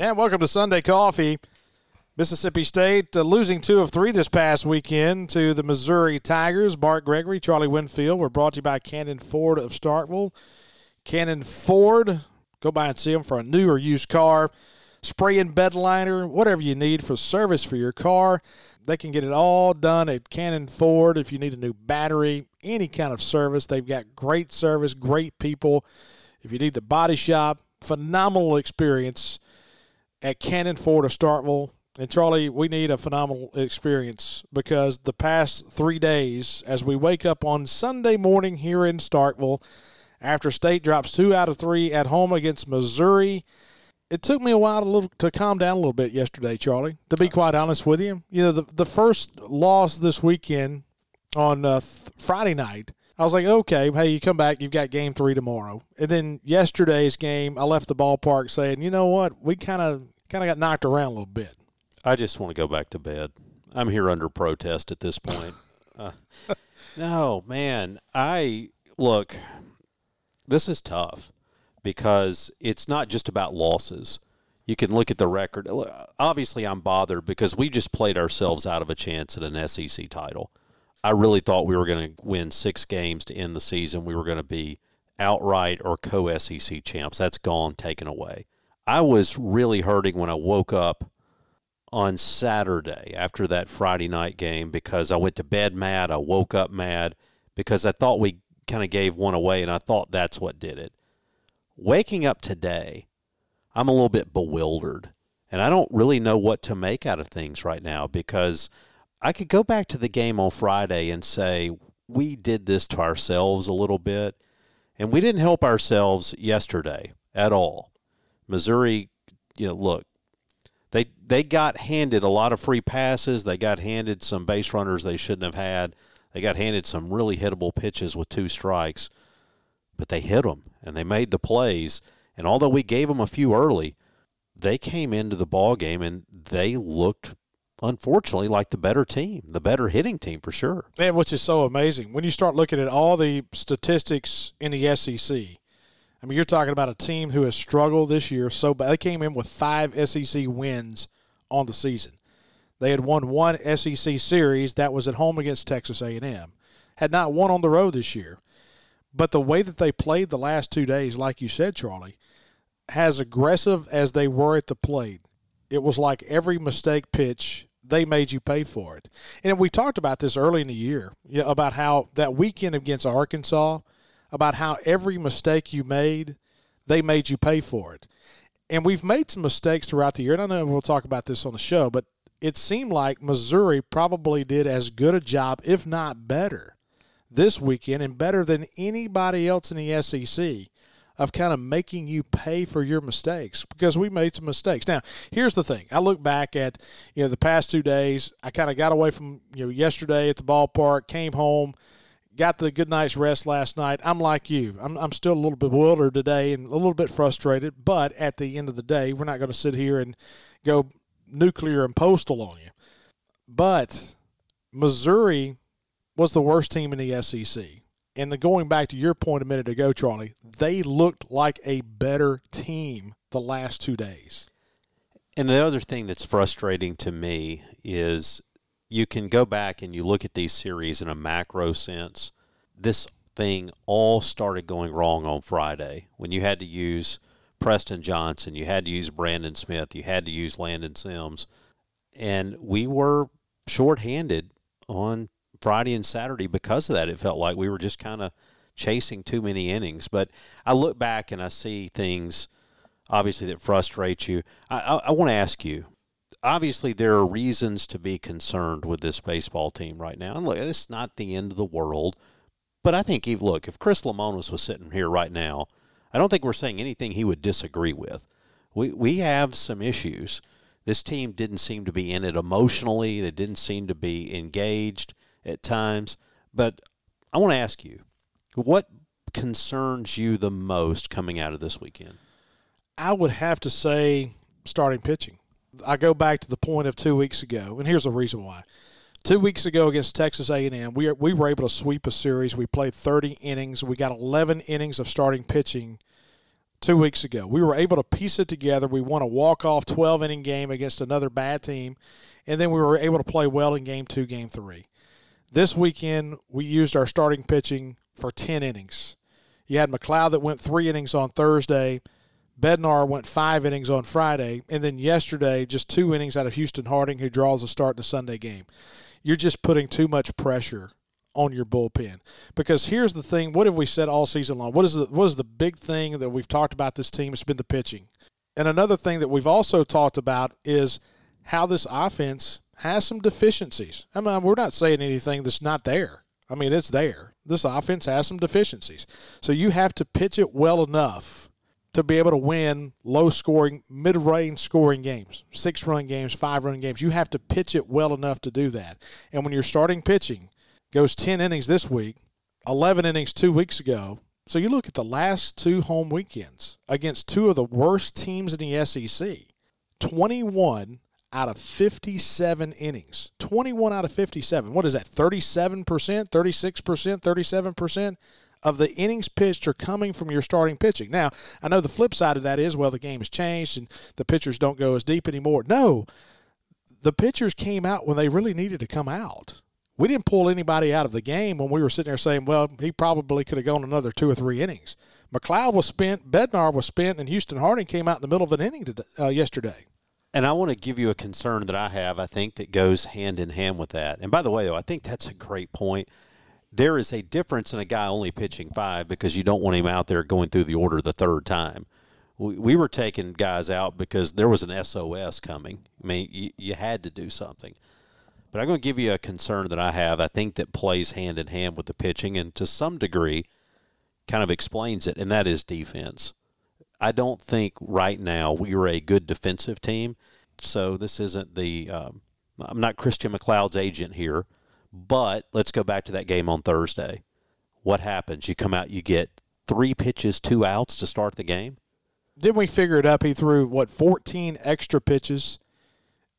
And welcome to Sunday Coffee. Mississippi State uh, losing two of three this past weekend to the Missouri Tigers. Bart Gregory, Charlie Winfield. We're brought to you by Cannon Ford of Starkville. Cannon Ford, go by and see them for a new or used car, spray and bed liner, whatever you need for service for your car. They can get it all done at Cannon Ford. If you need a new battery, any kind of service, they've got great service, great people. If you need the body shop, phenomenal experience at Cannon Ford of Starkville. And Charlie, we need a phenomenal experience because the past three days, as we wake up on Sunday morning here in Starkville, after State drops two out of three at home against Missouri, it took me a while to, little, to calm down a little bit yesterday, Charlie. To be quite honest with you, you know the the first loss this weekend on uh, th- Friday night. I was like, okay, hey, you come back, you've got game three tomorrow. And then yesterday's game, I left the ballpark saying, you know what, we kind of kind of got knocked around a little bit. I just want to go back to bed. I'm here under protest at this point. uh, no, man. I look. This is tough because it's not just about losses. You can look at the record. Obviously, I'm bothered because we just played ourselves out of a chance at an SEC title. I really thought we were going to win six games to end the season. We were going to be outright or co SEC champs. That's gone, taken away. I was really hurting when I woke up on Saturday after that Friday night game because I went to bed mad. I woke up mad because I thought we kind of gave one away, and I thought that's what did it. Waking up today, I'm a little bit bewildered, and I don't really know what to make out of things right now because I could go back to the game on Friday and say we did this to ourselves a little bit, and we didn't help ourselves yesterday at all. Missouri, you know, look, they they got handed a lot of free passes. They got handed some base runners they shouldn't have had. They got handed some really hittable pitches with two strikes, but they hit them and they made the plays. And although we gave them a few early, they came into the ball game and they looked unfortunately like the better team, the better hitting team for sure. And which is so amazing when you start looking at all the statistics in the SEC. I mean, you're talking about a team who has struggled this year so bad. They came in with five SEC wins on the season. They had won one SEC series that was at home against Texas A&M. Had not won on the road this year. But the way that they played the last two days, like you said, Charlie, as aggressive as they were at the plate, it was like every mistake pitch they made you pay for it. And we talked about this early in the year you know, about how that weekend against Arkansas, about how every mistake you made, they made you pay for it. And we've made some mistakes throughout the year. And I know we'll talk about this on the show, but it seemed like Missouri probably did as good a job, if not better, this weekend and better than anybody else in the SEC of kind of making you pay for your mistakes because we made some mistakes. Now, here's the thing. I look back at, you know, the past 2 days, I kind of got away from, you know, yesterday at the ballpark, came home, got the good night's rest last night. I'm like you. I'm, I'm still a little bewildered today and a little bit frustrated, but at the end of the day, we're not going to sit here and go nuclear and postal on you. But Missouri was the worst team in the SEC. And the, going back to your point a minute ago, Charlie, they looked like a better team the last two days. And the other thing that's frustrating to me is you can go back and you look at these series in a macro sense. This thing all started going wrong on Friday when you had to use Preston Johnson, you had to use Brandon Smith, you had to use Landon Sims, and we were shorthanded on Friday and Saturday because of that. It felt like we were just kind of chasing too many innings. But I look back and I see things, obviously, that frustrate you. I, I, I want to ask you. Obviously, there are reasons to be concerned with this baseball team right now. And look, it's not the end of the world. But I think, Eve, look, if Chris Lemonis was sitting here right now, I don't think we're saying anything he would disagree with. We we have some issues. This team didn't seem to be in it emotionally. They didn't seem to be engaged at times. But I want to ask you, what concerns you the most coming out of this weekend? I would have to say starting pitching. I go back to the point of two weeks ago, and here's the reason why. Two weeks ago against Texas A&M, we, we were able to sweep a series. We played 30 innings. We got 11 innings of starting pitching two weeks ago. We were able to piece it together. We won a walk off 12 inning game against another bad team, and then we were able to play well in game two, game three. This weekend, we used our starting pitching for 10 innings. You had MacLeod that went three innings on Thursday. Bednar went five innings on Friday. And then yesterday, just two innings out of Houston Harding, who draws a start in the Sunday game. You're just putting too much pressure on your bullpen. Because here's the thing: what have we said all season long? What is the what is the big thing that we've talked about this team? It's been the pitching. And another thing that we've also talked about is how this offense has some deficiencies. I mean, we're not saying anything that's not there. I mean, it's there. This offense has some deficiencies. So you have to pitch it well enough to be able to win low scoring, mid range scoring games, six run games, five run games. You have to pitch it well enough to do that. And when you're starting pitching, goes 10 innings this week, 11 innings two weeks ago. So you look at the last two home weekends against two of the worst teams in the SEC 21 out of 57 innings. 21 out of 57. What is that? 37%, 36%, 37% of the innings pitched are coming from your starting pitching. Now, I know the flip side of that is, well, the game has changed and the pitchers don't go as deep anymore. No, the pitchers came out when they really needed to come out we didn't pull anybody out of the game when we were sitting there saying, well, he probably could have gone another two or three innings. MacLeod was spent, Bednar was spent, and Houston Harding came out in the middle of an inning today, uh, yesterday. And I want to give you a concern that I have, I think, that goes hand in hand with that. And by the way, though, I think that's a great point. There is a difference in a guy only pitching five because you don't want him out there going through the order the third time. We, we were taking guys out because there was an SOS coming. I mean, you, you had to do something. But I'm going to give you a concern that I have. I think that plays hand in hand with the pitching and to some degree kind of explains it, and that is defense. I don't think right now we are a good defensive team. So this isn't the, um, I'm not Christian MacLeod's agent here, but let's go back to that game on Thursday. What happens? You come out, you get three pitches, two outs to start the game. Didn't we figure it up? He threw, what, 14 extra pitches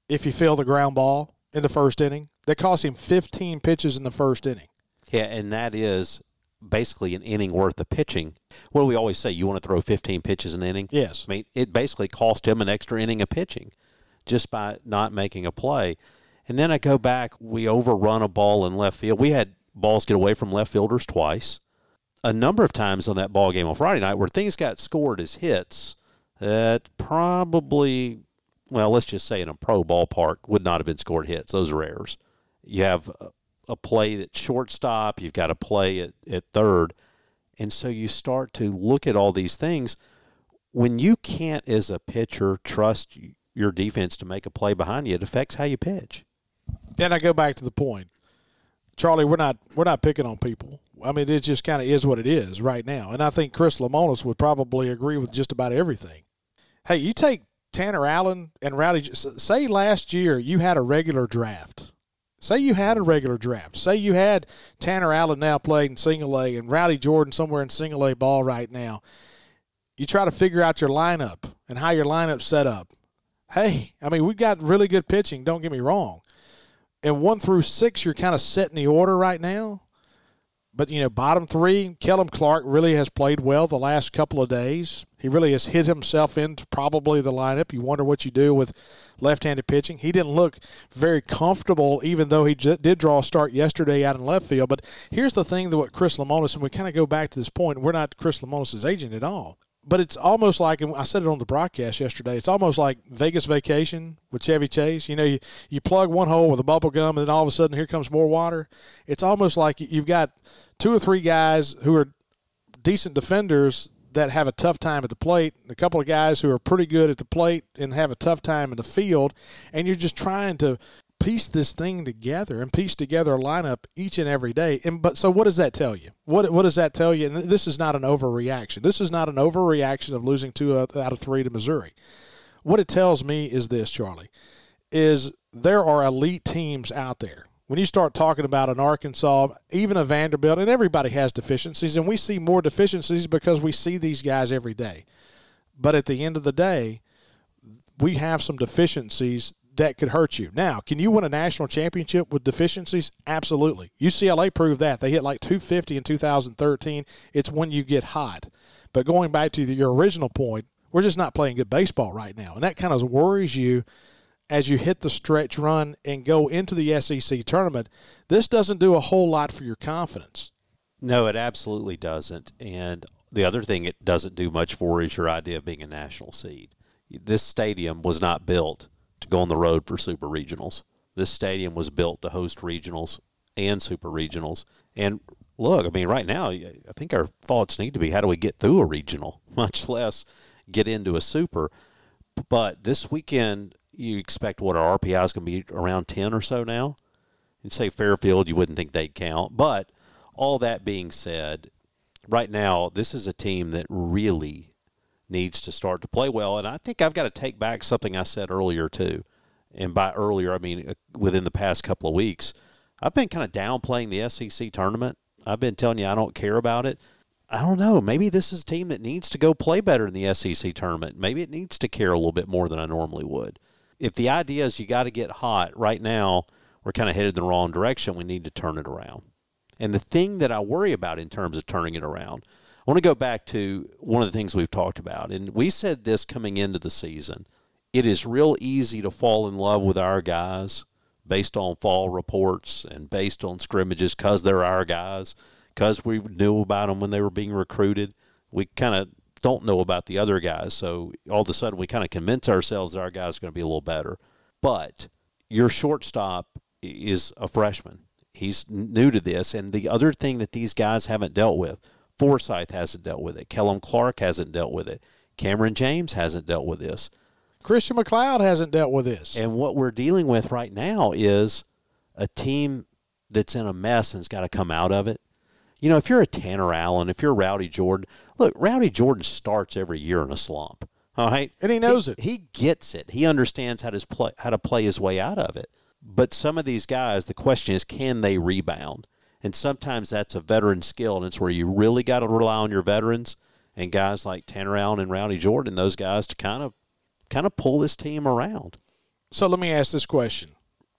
if he failed the ground ball? in the first inning. That cost him 15 pitches in the first inning. Yeah, and that is basically an inning worth of pitching. What do we always say? You want to throw 15 pitches an inning? Yes. I mean, it basically cost him an extra inning of pitching just by not making a play. And then I go back, we overrun a ball in left field. We had balls get away from left fielders twice. A number of times on that ball game on Friday night where things got scored as hits that probably well, let's just say in a pro ballpark, would not have been scored hits. Those are errors. You have a, play at shortstop, you've got a play at, at third. And so you start to look at all these things. When you can't, as a pitcher, trust your defense to make a play behind you, it affects how you pitch. Then I go back to the point, Charlie. We're not we're not picking on people. I mean, it just kind of is what it is right now, and I think Chris Lemonis would probably agree with just about everything. Hey, you take Tanner Allen and Rowdy. Say last year you had a regular draft. Say you had a regular draft. Say you had Tanner Allen now playing single A and Rowdy Jordan somewhere in single A ball right now. You try to figure out your lineup and how your lineup's set up. Hey, I mean, we've got really good pitching, don't get me wrong. And one through six, you're kind of setting the order right now. But, you know, bottom three, Kellum Clark really has played well the last couple of days. He really has hit himself into probably the lineup. You wonder what you do with left handed pitching. He didn't look very comfortable, even though he j- did draw a start yesterday out in left field. But here's the thing that what Chris Lemonis, and we kind of go back to this point, we're not Chris Lemonis' agent at all but it's almost like and I said it on the broadcast yesterday. It's almost like Vegas Vacation with Chevy Chase. You know, you, you plug one hole with a bubble gum, and then all of a sudden here comes more water. It's almost like you've got two or three guys who are decent defenders that have a tough time at the plate, a couple of guys who are pretty good at the plate and have a tough time in the field, and you're just trying to piece this thing together and piece together a lineup each and every day. And but so what does that tell you? What what does that tell you? And this is not an overreaction. This is not an overreaction of losing two out of three to Missouri. What it tells me is this, Charlie, is there are elite teams out there. When you start talking about an Arkansas, even a Vanderbilt, and everybody has deficiencies, and we see more deficiencies because we see these guys every day. But at the end of the day, we have some deficiencies that could hurt you. Now, can you win a national championship with deficiencies? Absolutely. UCLA proved that. They hit like 250 in 2013. It's when you get hot. But going back to your original point, we're just not playing good baseball right now. And that kind of worries you as you hit the stretch run and go into the SEC tournament. This doesn't do a whole lot for your confidence. No, it absolutely doesn't. And the other thing it doesn't do much for is your idea of being a national seed. This stadium was not built to go on the road for super regionals. This stadium was built to host regionals and super regionals. And look, I mean, right now, I think our thoughts need to be how do we get through a regional, much less get into a super. But this weekend, you expect what our RPI is going to be around 10 or so now. And say Fairfield, you wouldn't think they'd count. But all that being said, right now, this is a team that really needs to start to play well. And I think I've got to take back something I said earlier, too. And by earlier, I mean uh, within the past couple of weeks. I've been kind of downplaying the SEC tournament. I've been telling you I don't care about it. I don't know. Maybe this is a team that needs to go play better in the SEC tournament. Maybe it needs to care a little bit more than I normally would. If the idea is you got to get hot right now, we're kind of headed in the wrong direction. We need to turn it around. And the thing that I worry about in terms of turning it around, I want to go back to one of the things we've talked about. And we said this coming into the season. It is real easy to fall in love with our guys based on fall reports and based on scrimmages because they're our guys, because we knew about them when they were being recruited. We kind of don't know about the other guys. So all of a sudden, we kind of convince ourselves that our guy's going to be a little better. But your shortstop is a freshman. He's new to this. And the other thing that these guys haven't dealt with, Forsythe hasn't dealt with it. Kellum Clark hasn't dealt with it. Kamren James hasn't dealt with this. Christian MacLeod hasn't dealt with this. And what we're dealing with right now is a team that's in a mess and's got to come out of it. You know, if you're a Tanner Allen, if you're Rowdy Jordan, look, Rowdy Jordan starts every year in a slump. All right, and he knows he, it. He gets it. He understands how to play how to play his way out of it. But some of these guys, the question is, can they rebound? And sometimes that's a veteran skill, and it's where you really got to rely on your veterans and guys like Tanner Allen and Rowdy Jordan, those guys to kind of kind of pull this team around. So let me ask this question.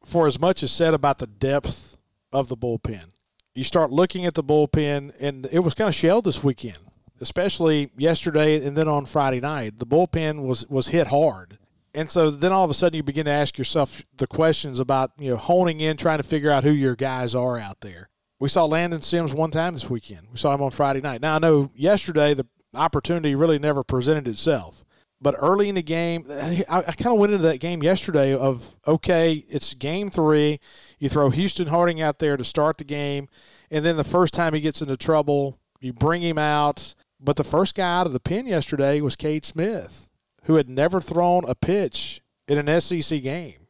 For as much as said about the depth of the bullpen, you start looking at the bullpen, and it was kind of shelled this weekend, especially yesterday and then on Friday night. The bullpen was, was hit hard. And so then all of a sudden you begin to ask yourself the questions about, you know, honing in, trying to figure out who your guys are out there. We saw Landon Sims one time this weekend. We saw him on Friday night. Now I know yesterday the opportunity really never presented itself but early in the game, I, I kind of went into that game yesterday of okay, it's game three. You throw Houston Harding out there to start the game, and then the first time he gets into trouble, you bring him out. But the first guy out of the pen yesterday was Cade Smith, who had never thrown a pitch in an SEC game,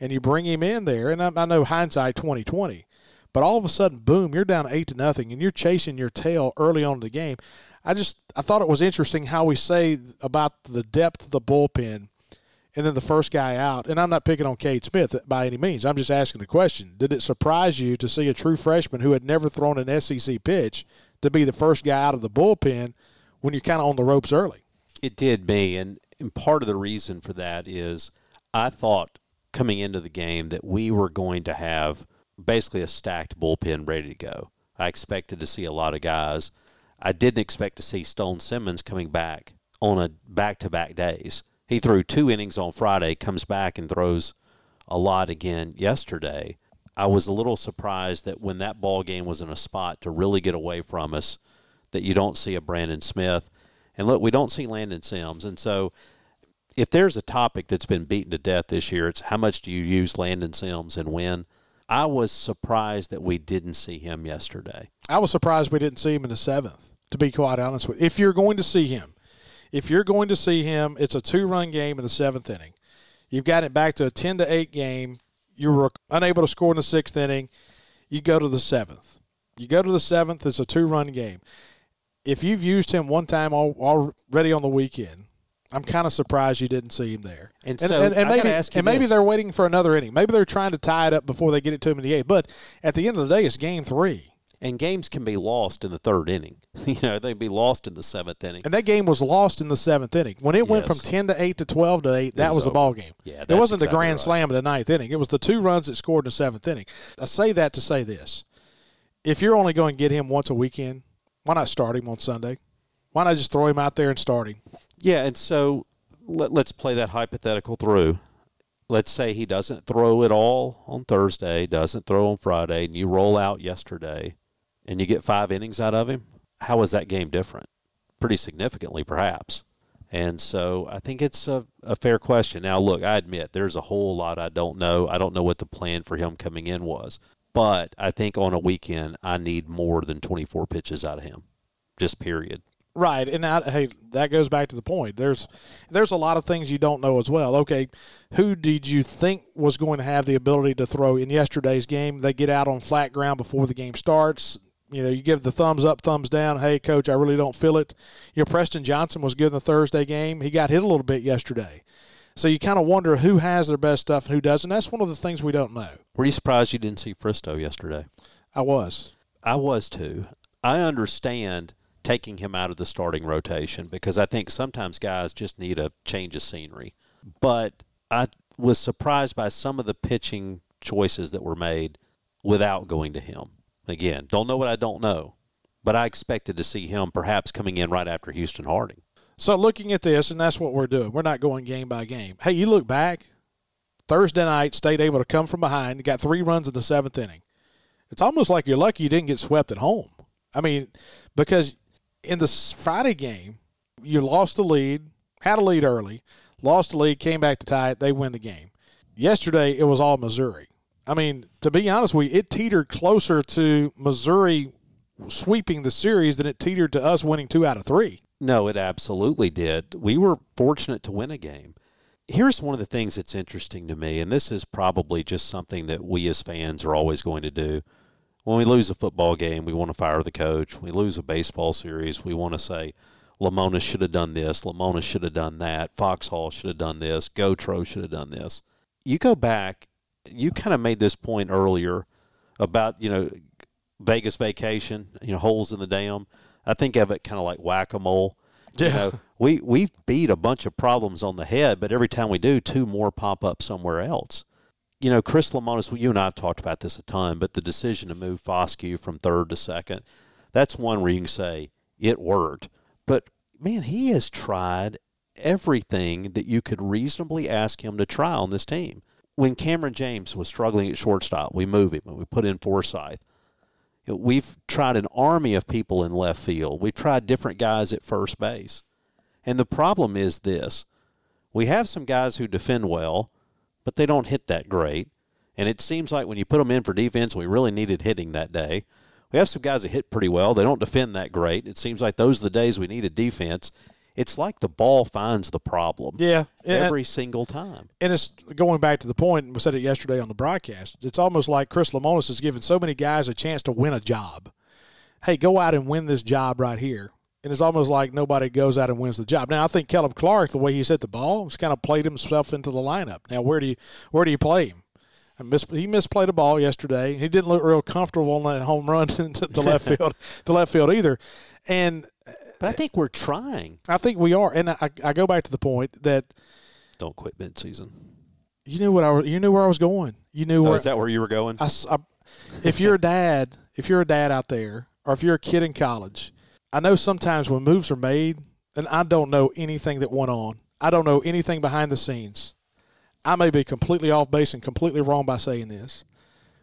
and you bring him in there. And I, I know hindsight twenty twenty, but all of a sudden, boom, you're down eight to nothing, and you're chasing your tail early on in the game. I just I thought it was interesting how we say about the depth of the bullpen, and then the first guy out. And I'm not picking on Cade Smith by any means. I'm just asking the question: Did it surprise you to see a true freshman who had never thrown an SEC pitch to be the first guy out of the bullpen when you're kind of on the ropes early? It did me, and, and part of the reason for that is I thought coming into the game that we were going to have basically a stacked bullpen ready to go. I expected to see a lot of guys I didn't expect to see Stone Simmons coming back on a back-to-back days. He threw two innings on Friday, comes back and throws a lot again yesterday. I was a little surprised that when that ball game was in a spot to really get away from us, that you don't see a Brandon Smith. And look, we don't see Landon Sims. And so if there's a topic that's been beaten to death this year, it's how much do you use Landon Sims and when. I was surprised that we didn't see him yesterday. I was surprised we didn't see him in the seventh to be quite honest with you. If you're going to see him, if you're going to see him, it's a two run game in the seventh inning. You've got it back to a 10 to 8 game. You were unable to score in the sixth inning. You go to the seventh. You go to the seventh, it's a two run game. If you've used him one time already on the weekend, I'm kind of surprised you didn't see him there. And, and, so and, and maybe, and maybe they're waiting for another inning. Maybe they're trying to tie it up before they get it to him in the eighth. But at the end of the day, it's game three and games can be lost in the third inning. you know, they'd be lost in the seventh inning. And that game was lost in the seventh inning. When it yes. went from ten to eight to twelve to eight, that was, was a ball game. Yeah, it wasn't exactly the grand right. slam in the ninth inning. It was the two runs that scored in the seventh inning. I say that to say this: if you're only going to get him once a weekend, why not start him on Sunday? Why not just throw him out there and start him? Yeah, and so let, let's play that hypothetical through. Let's say he doesn't throw at all on Thursday, doesn't throw on Friday, and you roll out yesterday and you get five innings out of him. How is that game different? Pretty significantly, perhaps. And so I think it's a, a fair question. Now, look, I admit there's a whole lot I don't know. I don't know what the plan for him coming in was. But I think on a weekend, I need more than 24 pitches out of him, just period. Right, and I, hey, that goes back to the point. There's there's a lot of things you don't know as well. Okay, who did you think was going to have the ability to throw in yesterday's game? They get out on flat ground before the game starts. You know, you give the thumbs up, thumbs down. Hey, coach, I really don't feel it. You know, Preston Johnson was good in the Thursday game. He got hit a little bit yesterday. So you kind of wonder who has their best stuff and who doesn't. That's one of the things we don't know. Were you surprised you didn't see Fristoe yesterday? I was. I was too. I understand taking him out of the starting rotation because I think sometimes guys just need a change of scenery. But I was surprised by some of the pitching choices that were made without going to him. Again, don't know what I don't know, but I expected to see him perhaps coming in right after Houston Harding. So looking at this, and that's what we're doing. We're not going game by game. Hey, you look back. Thursday night, State able to come from behind, got three runs in the seventh inning. It's almost like you're lucky you didn't get swept at home. I mean, because in the Friday game, you lost the lead, had a lead early, lost the lead, came back to tie it, they win the game. Yesterday, it was all Missouri. I mean, to be honest with you, it teetered closer to Missouri sweeping the series than it teetered to us winning two out of three. No, it absolutely did. We were fortunate to win a game. Here's one of the things that's interesting to me, and this is probably just something that we as fans are always going to do. When we lose a football game, we want to fire the coach. When we lose a baseball series, we want to say, Lemonis should have done this, Lemonis should have done that, Foxhall should have done this, Gautreau should have done this. You go back, you kind of made this point earlier about, you know, Vegas vacation, you know, holes in the dam. I think of it kind of like whack a mole. Yeah. You know, we we've beat a bunch of problems on the head, but every time we do, two more pop up somewhere else you know, Chris Lemonis, you and I have talked about this a ton, but the decision to move Foscue from third to second, that's one where you can say it worked. But man, he has tried everything that you could reasonably ask him to try on this team. When Kamren James was struggling at shortstop, we move him and we put in Forsythe. We've tried an army of people in left field. We've tried different guys at first base. And the problem is this we have some guys who defend well, but they don't hit that great. And it seems like when you put them in for defense, we really needed hitting that day. We have some guys that hit pretty well. They don't defend that great. It seems like those are the days we needed defense. It's like the ball finds the problem. Yeah, every and, single time. And it's going back to the point we said it yesterday on the broadcast. It's almost like Chris Lemonis has given so many guys a chance to win a job. Hey, go out and win this job right here. And it's almost like nobody goes out and wins the job. Now I think Kellum Clark, the way he's hit the ball, has kind of played himself into the lineup. Now where do you where do you play him? Mis- he misplayed a ball yesterday. He didn't look real comfortable on that home run to the left field, the left field either. And but I think we're trying. I think we are, and I, I go back to the point that don't quit mid season. You knew what I was, you knew where I was going. You knew oh, where is that where you were going? I, I, if you're a dad, if you're a dad out there, or if you're a kid in college, I know sometimes when moves are made, and I don't know anything that went on. I don't know anything behind the scenes. I may be completely off base and completely wrong by saying this,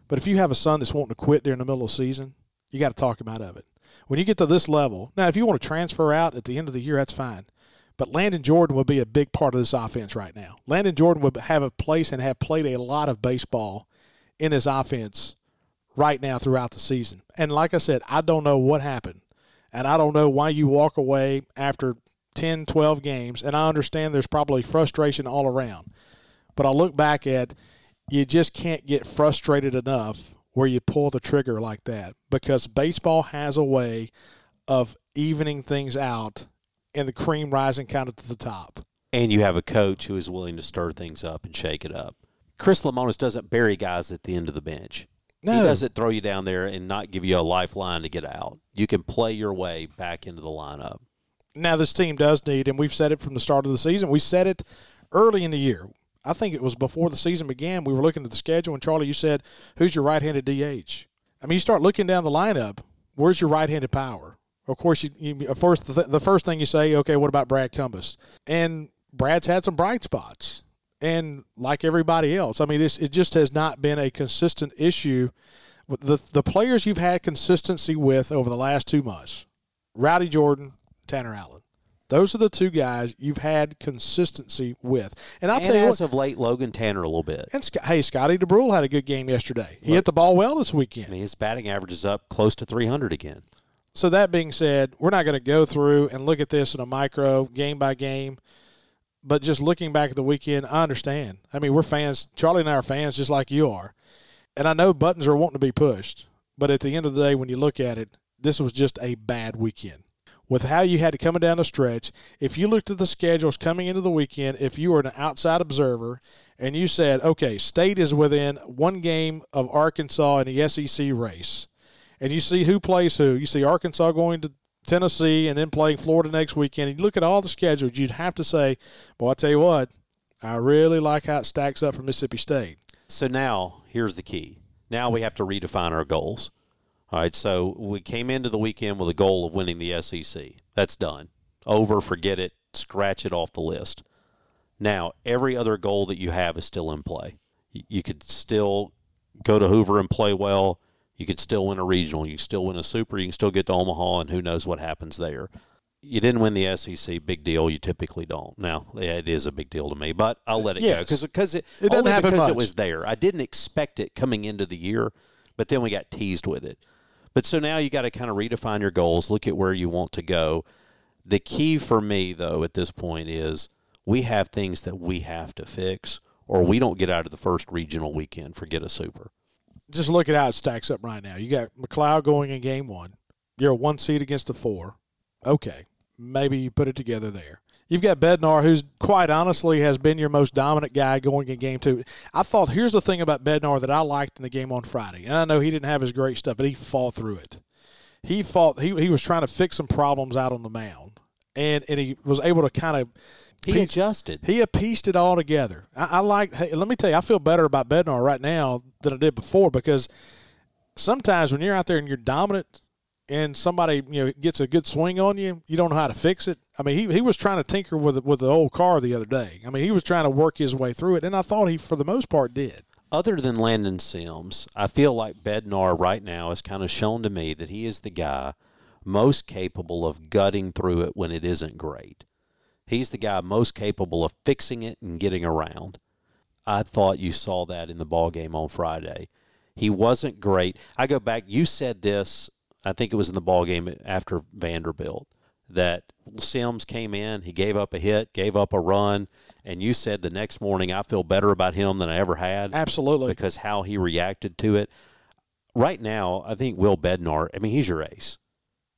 but if you have a son that's wanting to quit during the middle of the season, you got to talk him out of it. When you get to this level, now if you want to transfer out at the end of the year, that's fine. But Landon Jordan would be a big part of this offense right now. Landon Jordan would have a place and have played a lot of baseball in his offense right now throughout the season. And like I said, I don't know what happened. And I don't know why you walk away after 10, 12 games. And I understand there's probably frustration all around. But I look back at you just can't get frustrated enough where you pull the trigger like that because baseball has a way of evening things out and the cream rising kind of to the top. And you have a coach who is willing to stir things up and shake it up. Chris Lemonis doesn't bury guys at the end of the bench. No. He doesn't throw you down there and not give you a lifeline to get out. You can play your way back into the lineup. Now, this team does need, and we've said it from the start of the season, we said it early in the year. I think it was before the season began. We were looking at the schedule, and Charlie, you said, "Who's your right-handed DH?" I mean, you start looking down the lineup. Where's your right-handed power? Of course, you, you uh, first the, the first thing you say, okay, what about Brad Cumbest? And Brad's had some bright spots, and like everybody else, I mean, this it just has not been a consistent issue. The the players you've had consistency with over the last two months, Rowdy Jordan, Tanner Allen. Those are the two guys you've had consistency with. And I'll and tell you as what, of late, Logan Tanner a little bit. and Sc- hey, Scotty Dubrule had a good game yesterday. He Look- hit the ball well this weekend. I mean, his batting average is up close to 300 again. So that being said, we're not going to go through and look at this in a micro game by game. But just looking back at the weekend, I understand. I mean, we're fans. Charlie and I are fans just like you are. And I know buttons are wanting to be pushed. But at the end of the day, when you look at it, this was just a bad weekend. With how you had to coming down the stretch, if you looked at the schedules coming into the weekend, if you were an outside observer and you said, okay, state is within one game of Arkansas in the SEC race, and you see who plays who. You see Arkansas going to Tennessee and then playing Florida next weekend. And you look at all the schedules, you'd have to say, "Well, I tell you what, I really like how it stacks up for Mississippi State." So now here's the key. Now we have to redefine our goals. All right, so we came into the weekend with a goal of winning the SEC. That's done. Over, forget it, scratch it off the list. Now, every other goal that you have is still in play. You could still go to Hoover and play well. You could still win a regional. You still win a super. You can still get to Omaha, and who knows what happens there. You didn't win the SEC, big deal. You typically don't. Now, yeah, it is a big deal to me, but I'll let it go because because it, It only because it was there. I didn't expect it coming into the year, but then we got teased with it. But so now you got to kind of redefine your goals, look at where you want to go. The key for me, though, at this point is we have things that we have to fix, or we don't get out of the first regional weekend. Forget a super. Just look at how it stacks up right now. You got MacLeod going in game one. You're a one seed against the four. Okay, maybe you put it together there. You've got Bednar, who's quite honestly has been your most dominant guy going in game two. I thought here's the thing about Bednar that I liked in the game on Friday, and I know he didn't have his great stuff, but he fought through it. He fought. He he was trying to fix some problems out on the mound, and and he was able to kind of He piece- adjusted. he pieced it all together. I, I like. Hey, let me tell you, I feel better about Bednar right now than I did before because sometimes when you're out there and you're dominant, and somebody you know gets a good swing on you, you don't know how to fix it. I mean, he, he was trying to tinker with with the old car the other day. I mean, he was trying to work his way through it, and I thought he, for the most part, did. Other than Landon Sims, I feel like Bednar right now has kind of shown to me that he is the guy most capable of gutting through it when it isn't great. He's the guy most capable of fixing it and getting around. I thought you saw that in the ball game on Friday. He wasn't great. I go back. You said this. I think it was in the ball game after Vanderbilt that Sims came in. He gave up a hit, gave up a run, and you said the next morning I feel better about him than I ever had Absolutely. because how he reacted to it. Right now, I think Will Bednar. I mean, he's your ace,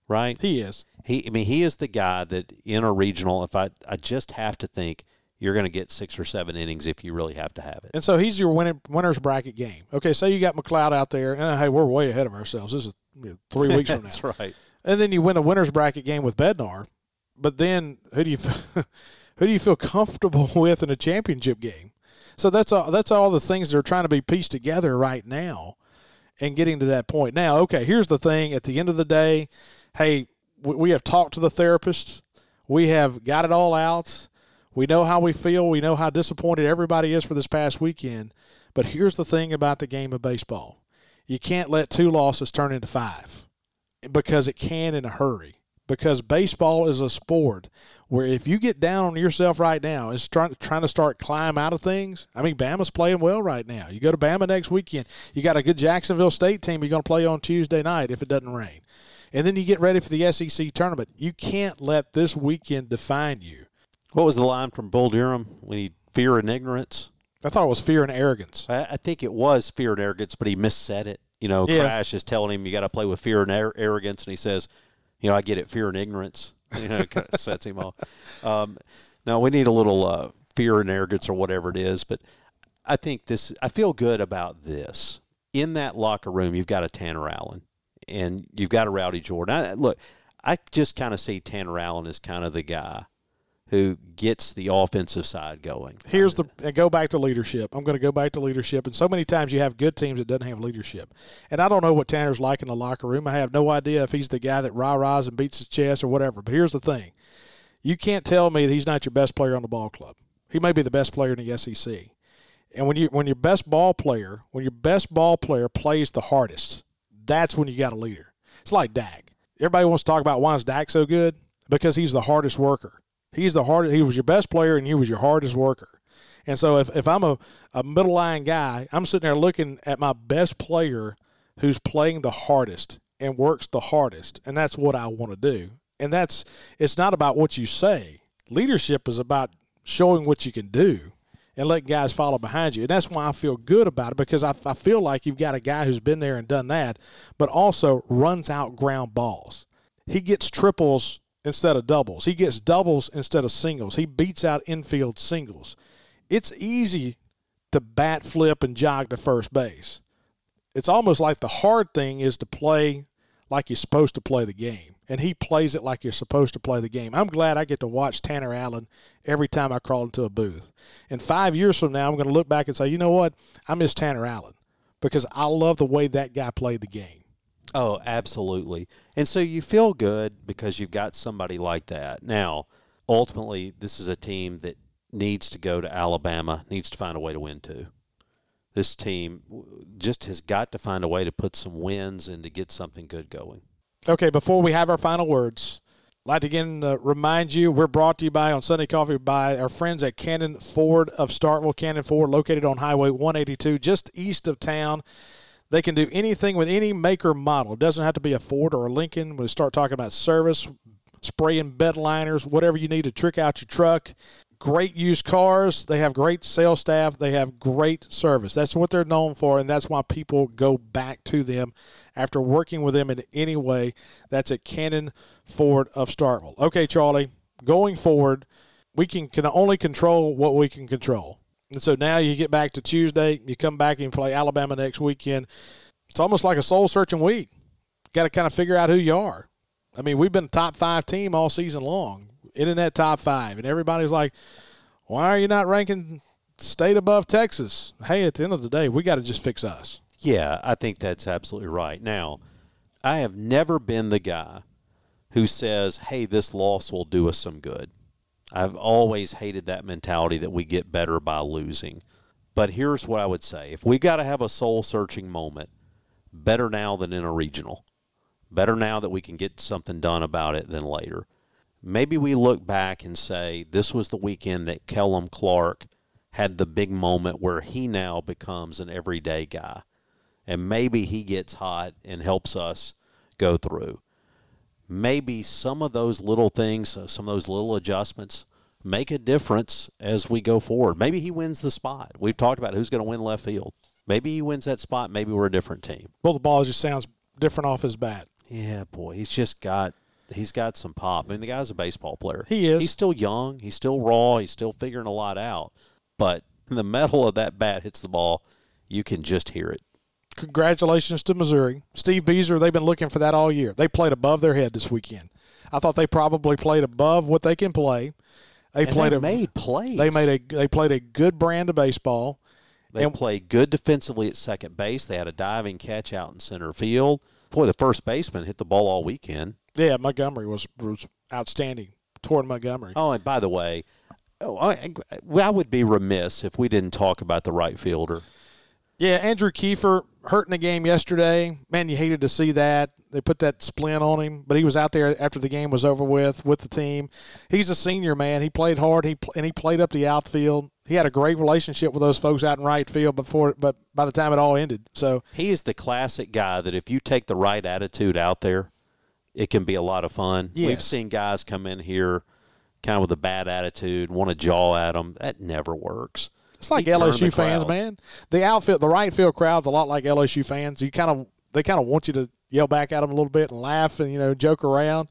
right? He is. He, I mean, he is the guy that in a regional. If I, I just have to think you're going to get six or seven innings if you really have to have it. And so he's your winner, winner's bracket game. Okay, say you got MacLeod out there, and hey, we're way ahead of ourselves. This is you know, three weeks from now. That's right. and then you win a winners bracket game with Bednar. But then who do you who do you feel comfortable with in a championship game? So that's all that's all the things that are trying to be pieced together right now, and getting to that point. Now, okay, here's the thing. At the end of the day, hey, we, we have talked to the therapist. We have got it all out. We know how we feel. We know how disappointed everybody is for this past weekend. But here's the thing about the game of baseball: you can't let two losses turn into five because it can in a hurry. Because baseball is a sport where if you get down on yourself right now and trying trying to start climb out of things, I mean Bama's playing well right now. You go to Bama next weekend, you got a good Jacksonville State team you're going to play on Tuesday night if it doesn't rain, and then you get ready for the SEC tournament. You can't let this weekend define you. What was the line from Bull Durham when he fear and ignorance? I thought it was fear and arrogance. I, I think it was fear and arrogance, but he missaid it. You know, Yeah. Crash is telling him you got to play with fear and ar- arrogance, and he says, "You know, I get it, fear and ignorance." You know, it kind of sets him off. Um, no, we need a little uh, fear and arrogance or whatever it is, but I think this. I feel good about this. In that locker room, you've got a Tanner Allen, and you've got a Rowdy Jordan. I, look, I just kind of see Tanner Allen as kind of the guy who gets the offensive side going. Here's the and go back to leadership. I'm going to go back to leadership. And so many times you have good teams that doesn't have leadership. And I don't know what Tanner's like in the locker room. I have no idea if he's the guy that rah rahs and beats his chest or whatever. But here's the thing: you can't tell me that he's not your best player on the ball club. He may be the best player in the SEC. And when you when your best ball player, when your best ball player plays the hardest, that's when you got a leader. It's like Dak. Everybody wants to talk about why is Dak so good because he's the hardest worker. He's the hardest. He was your best player, and he was your hardest worker. And so, if, if I'm a, a middle line guy, I'm sitting there looking at my best player who's playing the hardest and works the hardest, and that's what I want to do. And that's it's not about what you say. Leadership is about showing what you can do and letting guys follow behind you. And that's why I feel good about it because I, I feel like you've got a guy who's been there and done that, but also runs out ground balls. He gets triples instead of doubles. He gets doubles instead of singles. He beats out infield singles. It's easy to bat flip and jog to first base. It's almost like the hard thing is to play like you're supposed to play the game. And he plays it like you're supposed to play the game. I'm glad I get to watch Tanner Allen every time I crawl into a booth. And five years from now, I'm going to look back and say, you know what? I miss Tanner Allen because I love the way that guy played the game. Oh, absolutely. And so you feel good because you've got somebody like that. Now, ultimately, this is a team that needs to go to Alabama, needs to find a way to win too. This team just has got to find a way to put some wins and to get something good going. Okay, before we have our final words, I'd like to again uh, remind you we're brought to you by on Sunday Coffee by our friends at Cannon Ford of Starkville. Cannon Ford, located on Highway 182, just east of town. They can do anything with any maker model. It doesn't have to be a Ford or a Lincoln. When we start talking about service, spraying bed liners, whatever you need to trick out your truck. Great used cars. They have great sales staff. They have great service. That's what they're known for, and that's why people go back to them after working with them in any way. That's at Cannon Ford of Starkville. Okay, Charlie, going forward, we can, can only control what we can control. And so now you get back to Tuesday, you come back and play Alabama next weekend. It's almost like a soul searching week. Got to kind of figure out who you are. I mean, we've been a top five team all season long, in that top five, and everybody's like, "Why are you not ranking state above Texas?" Hey, at the end of the day, we got to just fix us. Yeah, I think that's absolutely right. Now, I have never been the guy who says, "Hey, this loss will do us some good." I've always hated that mentality that we get better by losing. But here's what I would say if we got to have a soul searching moment, better now than in a regional. Better now that we can get something done about it than later. Maybe we look back and say this was the weekend that Kellum Clark had the big moment where he now becomes an everyday guy. And maybe he gets hot and helps us go through maybe some of those little things, uh, some of those little adjustments make a difference as we go forward. Maybe he wins the spot. We've talked about who's going to win left field. Maybe he wins that spot. Maybe we're a different team. Well, the ball just sounds different off his bat. Yeah, boy, he's just got he's got some pop. I mean, the guy's a baseball player. He is. He's still young. He's still raw. He's still figuring a lot out. But the metal of that bat hits the ball, you can just hear it congratulations to Missouri. Steve Bieser, they've been looking for that all year. They played above their head this weekend. I thought they probably played above what they can play. They and played they a, made plays. They made a they played a good brand of baseball. They and, played good defensively at second base. They had a diving catch out in center field. Boy, the first baseman hit the ball all weekend. Yeah, Montgomery was, was outstanding. Torin Montgomery. Oh, and by the way, oh, I, I would be remiss if we didn't talk about the right fielder. Yeah, Andrew Kiefer hurt in the game yesterday. Man, you hated to see that. They put that splint on him, but he was out there after the game was over with with the team. He's a senior man. He played hard. He and he played up the outfield. He had a great relationship with those folks out in right field before, but by the time it all ended, so he is the classic guy that if you take the right attitude out there, it can be a lot of fun. Yes. We've seen guys come in here kind of with a bad attitude, want to jaw at them. That never works. It's like LSU fans, man. The outfield, the right field crowd's a lot like LSU fans. You kind of they kind of want you to yell back at them a little bit and laugh and you know joke around,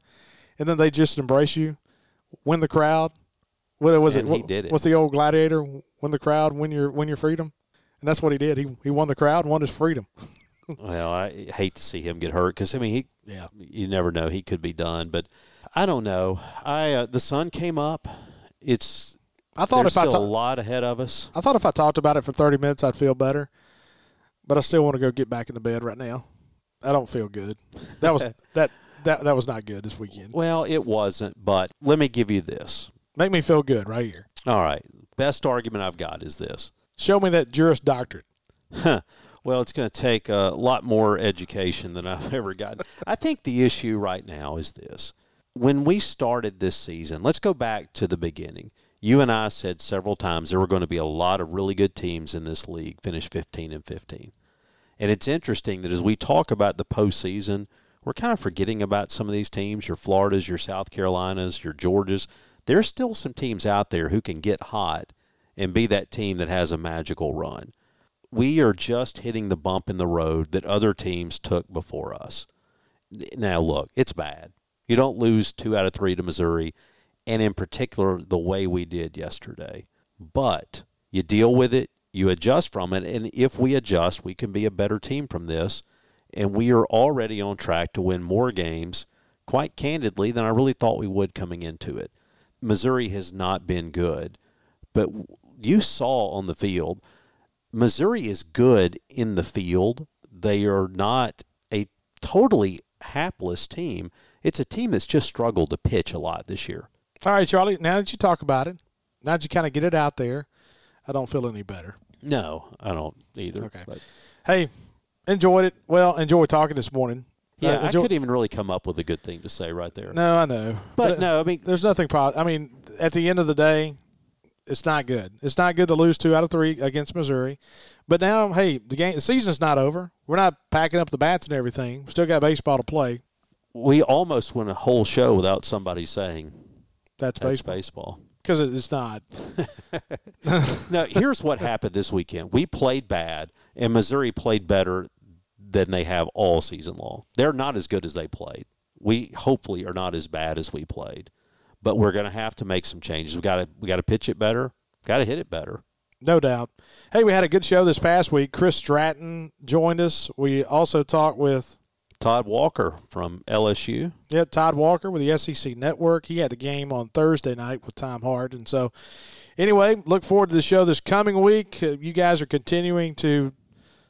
and then they just embrace you, win the crowd. What was and it? He did it. What's the old gladiator? Win the crowd, win your win your freedom, and that's what he did. He he won the crowd, and won his freedom. well, I hate to see him get hurt because I mean he yeah you never know he could be done, but I don't know. I uh, the sun came up It's I thought there's if I still a lot ahead of us. I thought if I talked about it for 30 minutes, I'd feel better. But I still want to go get back into bed right now. I don't feel good. That was that that that was not good this weekend. Well, it wasn't, but let me give you this. Make me feel good right here. All right. Best argument I've got is this. Show me that Juris Doctorate. Well, it's going to take a lot more education than I've ever gotten. I think the issue right now is this. When we started this season, let's go back to the beginning. You and I said several times there were going to be a lot of really good teams in this league, finish 15 and 15. And it's interesting that as we talk about the postseason, we're kind of forgetting about some of these teams, your Floridas, your South Carolinas, your Georgias. There's still some teams out there who can get hot and be that team that has a magical run we are just hitting the bump in the road that other teams took before us. Now, look, it's bad. You don't lose two out of three to Missouri, and in particular, the way we did yesterday. But you deal with it, you adjust from it, and if we adjust, we can be a better team from this. And we are already on track to win more games, quite candidly, than I really thought we would coming into it. Missouri has not been good, but you saw on the field Missouri is good in the field. They are not a totally hapless team. It's a team that's just struggled to pitch a lot this year. All right, Charlie. Now that you talk about it, now that you kind of get it out there, I don't feel any better. No, I don't either. Okay. But Hey, enjoyed it. Well, enjoyed talking this morning. yeah, Uh, I enjoy- couldn't even really come up with a good thing to say right there. No, I know. but no, I mean, there's nothing. Pro- I mean, at the end of the day, it's not good. It's not good to lose two out of three against Missouri. But now, hey, the game, the season's not over. We're not packing up the bats and everything. We still got baseball to play. we almost went a whole show without somebody saying That's that's baseball because it's not. now, here's what happened this weekend. We played bad, and Missouri played better than they have all season long. They're not as good as they played. We hopefully are not as bad as we played, but we're going to have to make some changes. We got to we got to pitch it better. Got to hit it better. No doubt. Hey, we had a good show this past week. Chris Stratton joined us. We also talked with Todd Walker from LSU. yeah, Todd Walker with the SEC Network. He had the game on Thursday night with Tom Hart. And so, anyway, look forward to the show this coming week. Uh, you guys are continuing to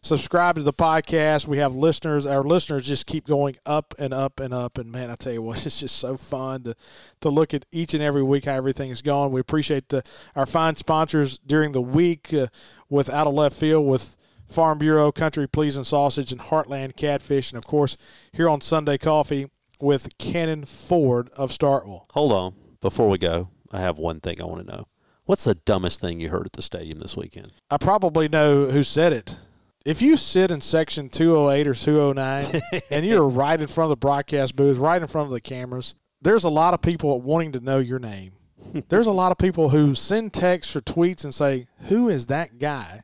subscribe to the podcast. We have listeners. Our listeners just keep going up and up and up. And man, I tell you what, it's just so fun to to look at each and every week how everything is going. We appreciate the our fine sponsors during the week uh, with Out of Left Field with Farm Bureau, Country Pleasing Sausage, and Heartland Catfish, and of course here on Sunday Coffee with Cannon Ford of Starkville. Hold on, before we go, I have one thing I want to know. What's the dumbest thing you heard at the stadium this weekend? I probably know who said it. If you sit in section 208 or 209 and you're right in front of the broadcast booth, right in front of the cameras, there's a lot of people wanting to know your name. There's a lot of people who send texts or tweets and say, Who is that guy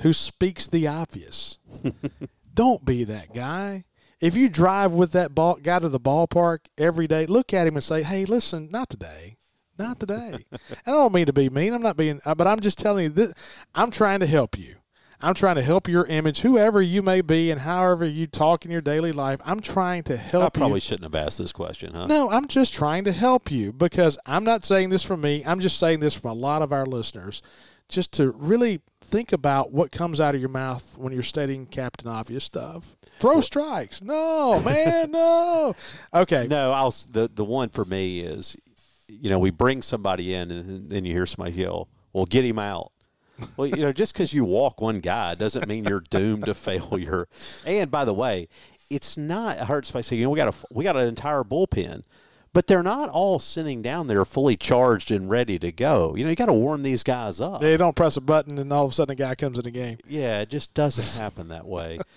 who speaks the obvious? Don't be that guy. If you drive with that ball, guy to the ballpark every day, look at him and say, Hey, listen, not today. Not today. I don't mean to be mean. I'm not being, uh, but I'm just telling you that I'm trying to help you. I'm trying to help your image, whoever you may be, and however you talk in your daily life. I'm trying to help you. I probably you. shouldn't have asked this question, huh? No, I'm just trying to help you because I'm not saying this from me. I'm just saying this from a lot of our listeners, just to really think about what comes out of your mouth when you're stating Captain Obvious stuff. Throw strikes. No, man, no. Okay. No, I'll the the one for me is, you know, we bring somebody in and then you hear somebody yell, "Well, get him out." Well, you know, just because you walk one guy doesn't mean you're doomed to failure. And by the way, it's not. I heard somebody say, you know, we got a we got an entire bullpen, but they're not all sitting down there fully charged and ready to go. You know, you got to warm these guys up. They don't press a button and all of a sudden a guy comes in the game. Yeah, it just doesn't happen that way.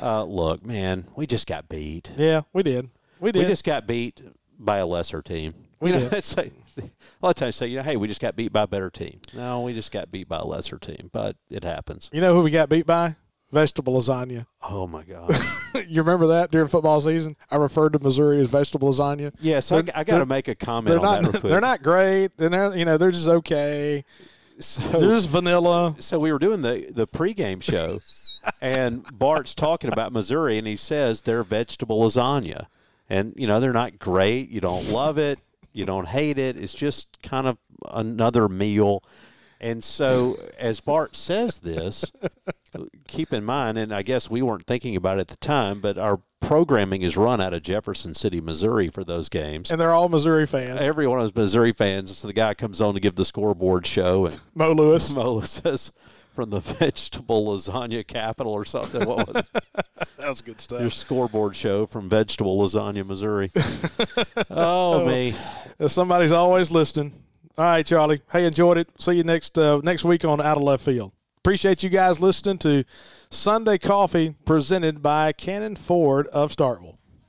Uh, look, man, we just got beat. Yeah, we did. We did. We just got beat by a lesser team. We you know, did. it's like a lot of times say, you know, hey, we just got beat by a better team. No, we just got beat by a lesser team, but it happens. you know who we got beat by? Vegetable lasagna. Oh my god. you remember that during football season? I referred to Missouri as vegetable lasagna. yes, I, They're- I got to make a comment They're on not. that real quick. They're not great. And They're you know they're just okay. They're So, just vanilla. so we were doing the the pregame show, and Bart's talking about Missouri, and he says they're vegetable lasagna, and you know they're not great. You don't love it. You don't hate it. It's just kind of another meal. And so, as Bart says this, keep in mind, and I guess we weren't thinking about it at the time, but our programming is run out of Jefferson City, Missouri for those games. And they're all Missouri fans. Every one of those Missouri fans. So the guy comes on to give the scoreboard show, and Mo Lewis. Mo says, from the vegetable lasagna capital or something. What was it? that was good stuff. Your scoreboard show from vegetable lasagna, Missouri. oh, me. Somebody's always listening. All right, Charlie. Hey, enjoyed it. See you next uh, next week on Out of Left Field. Appreciate you guys listening to Sunday Coffee presented by Cannon Ford of Starkville.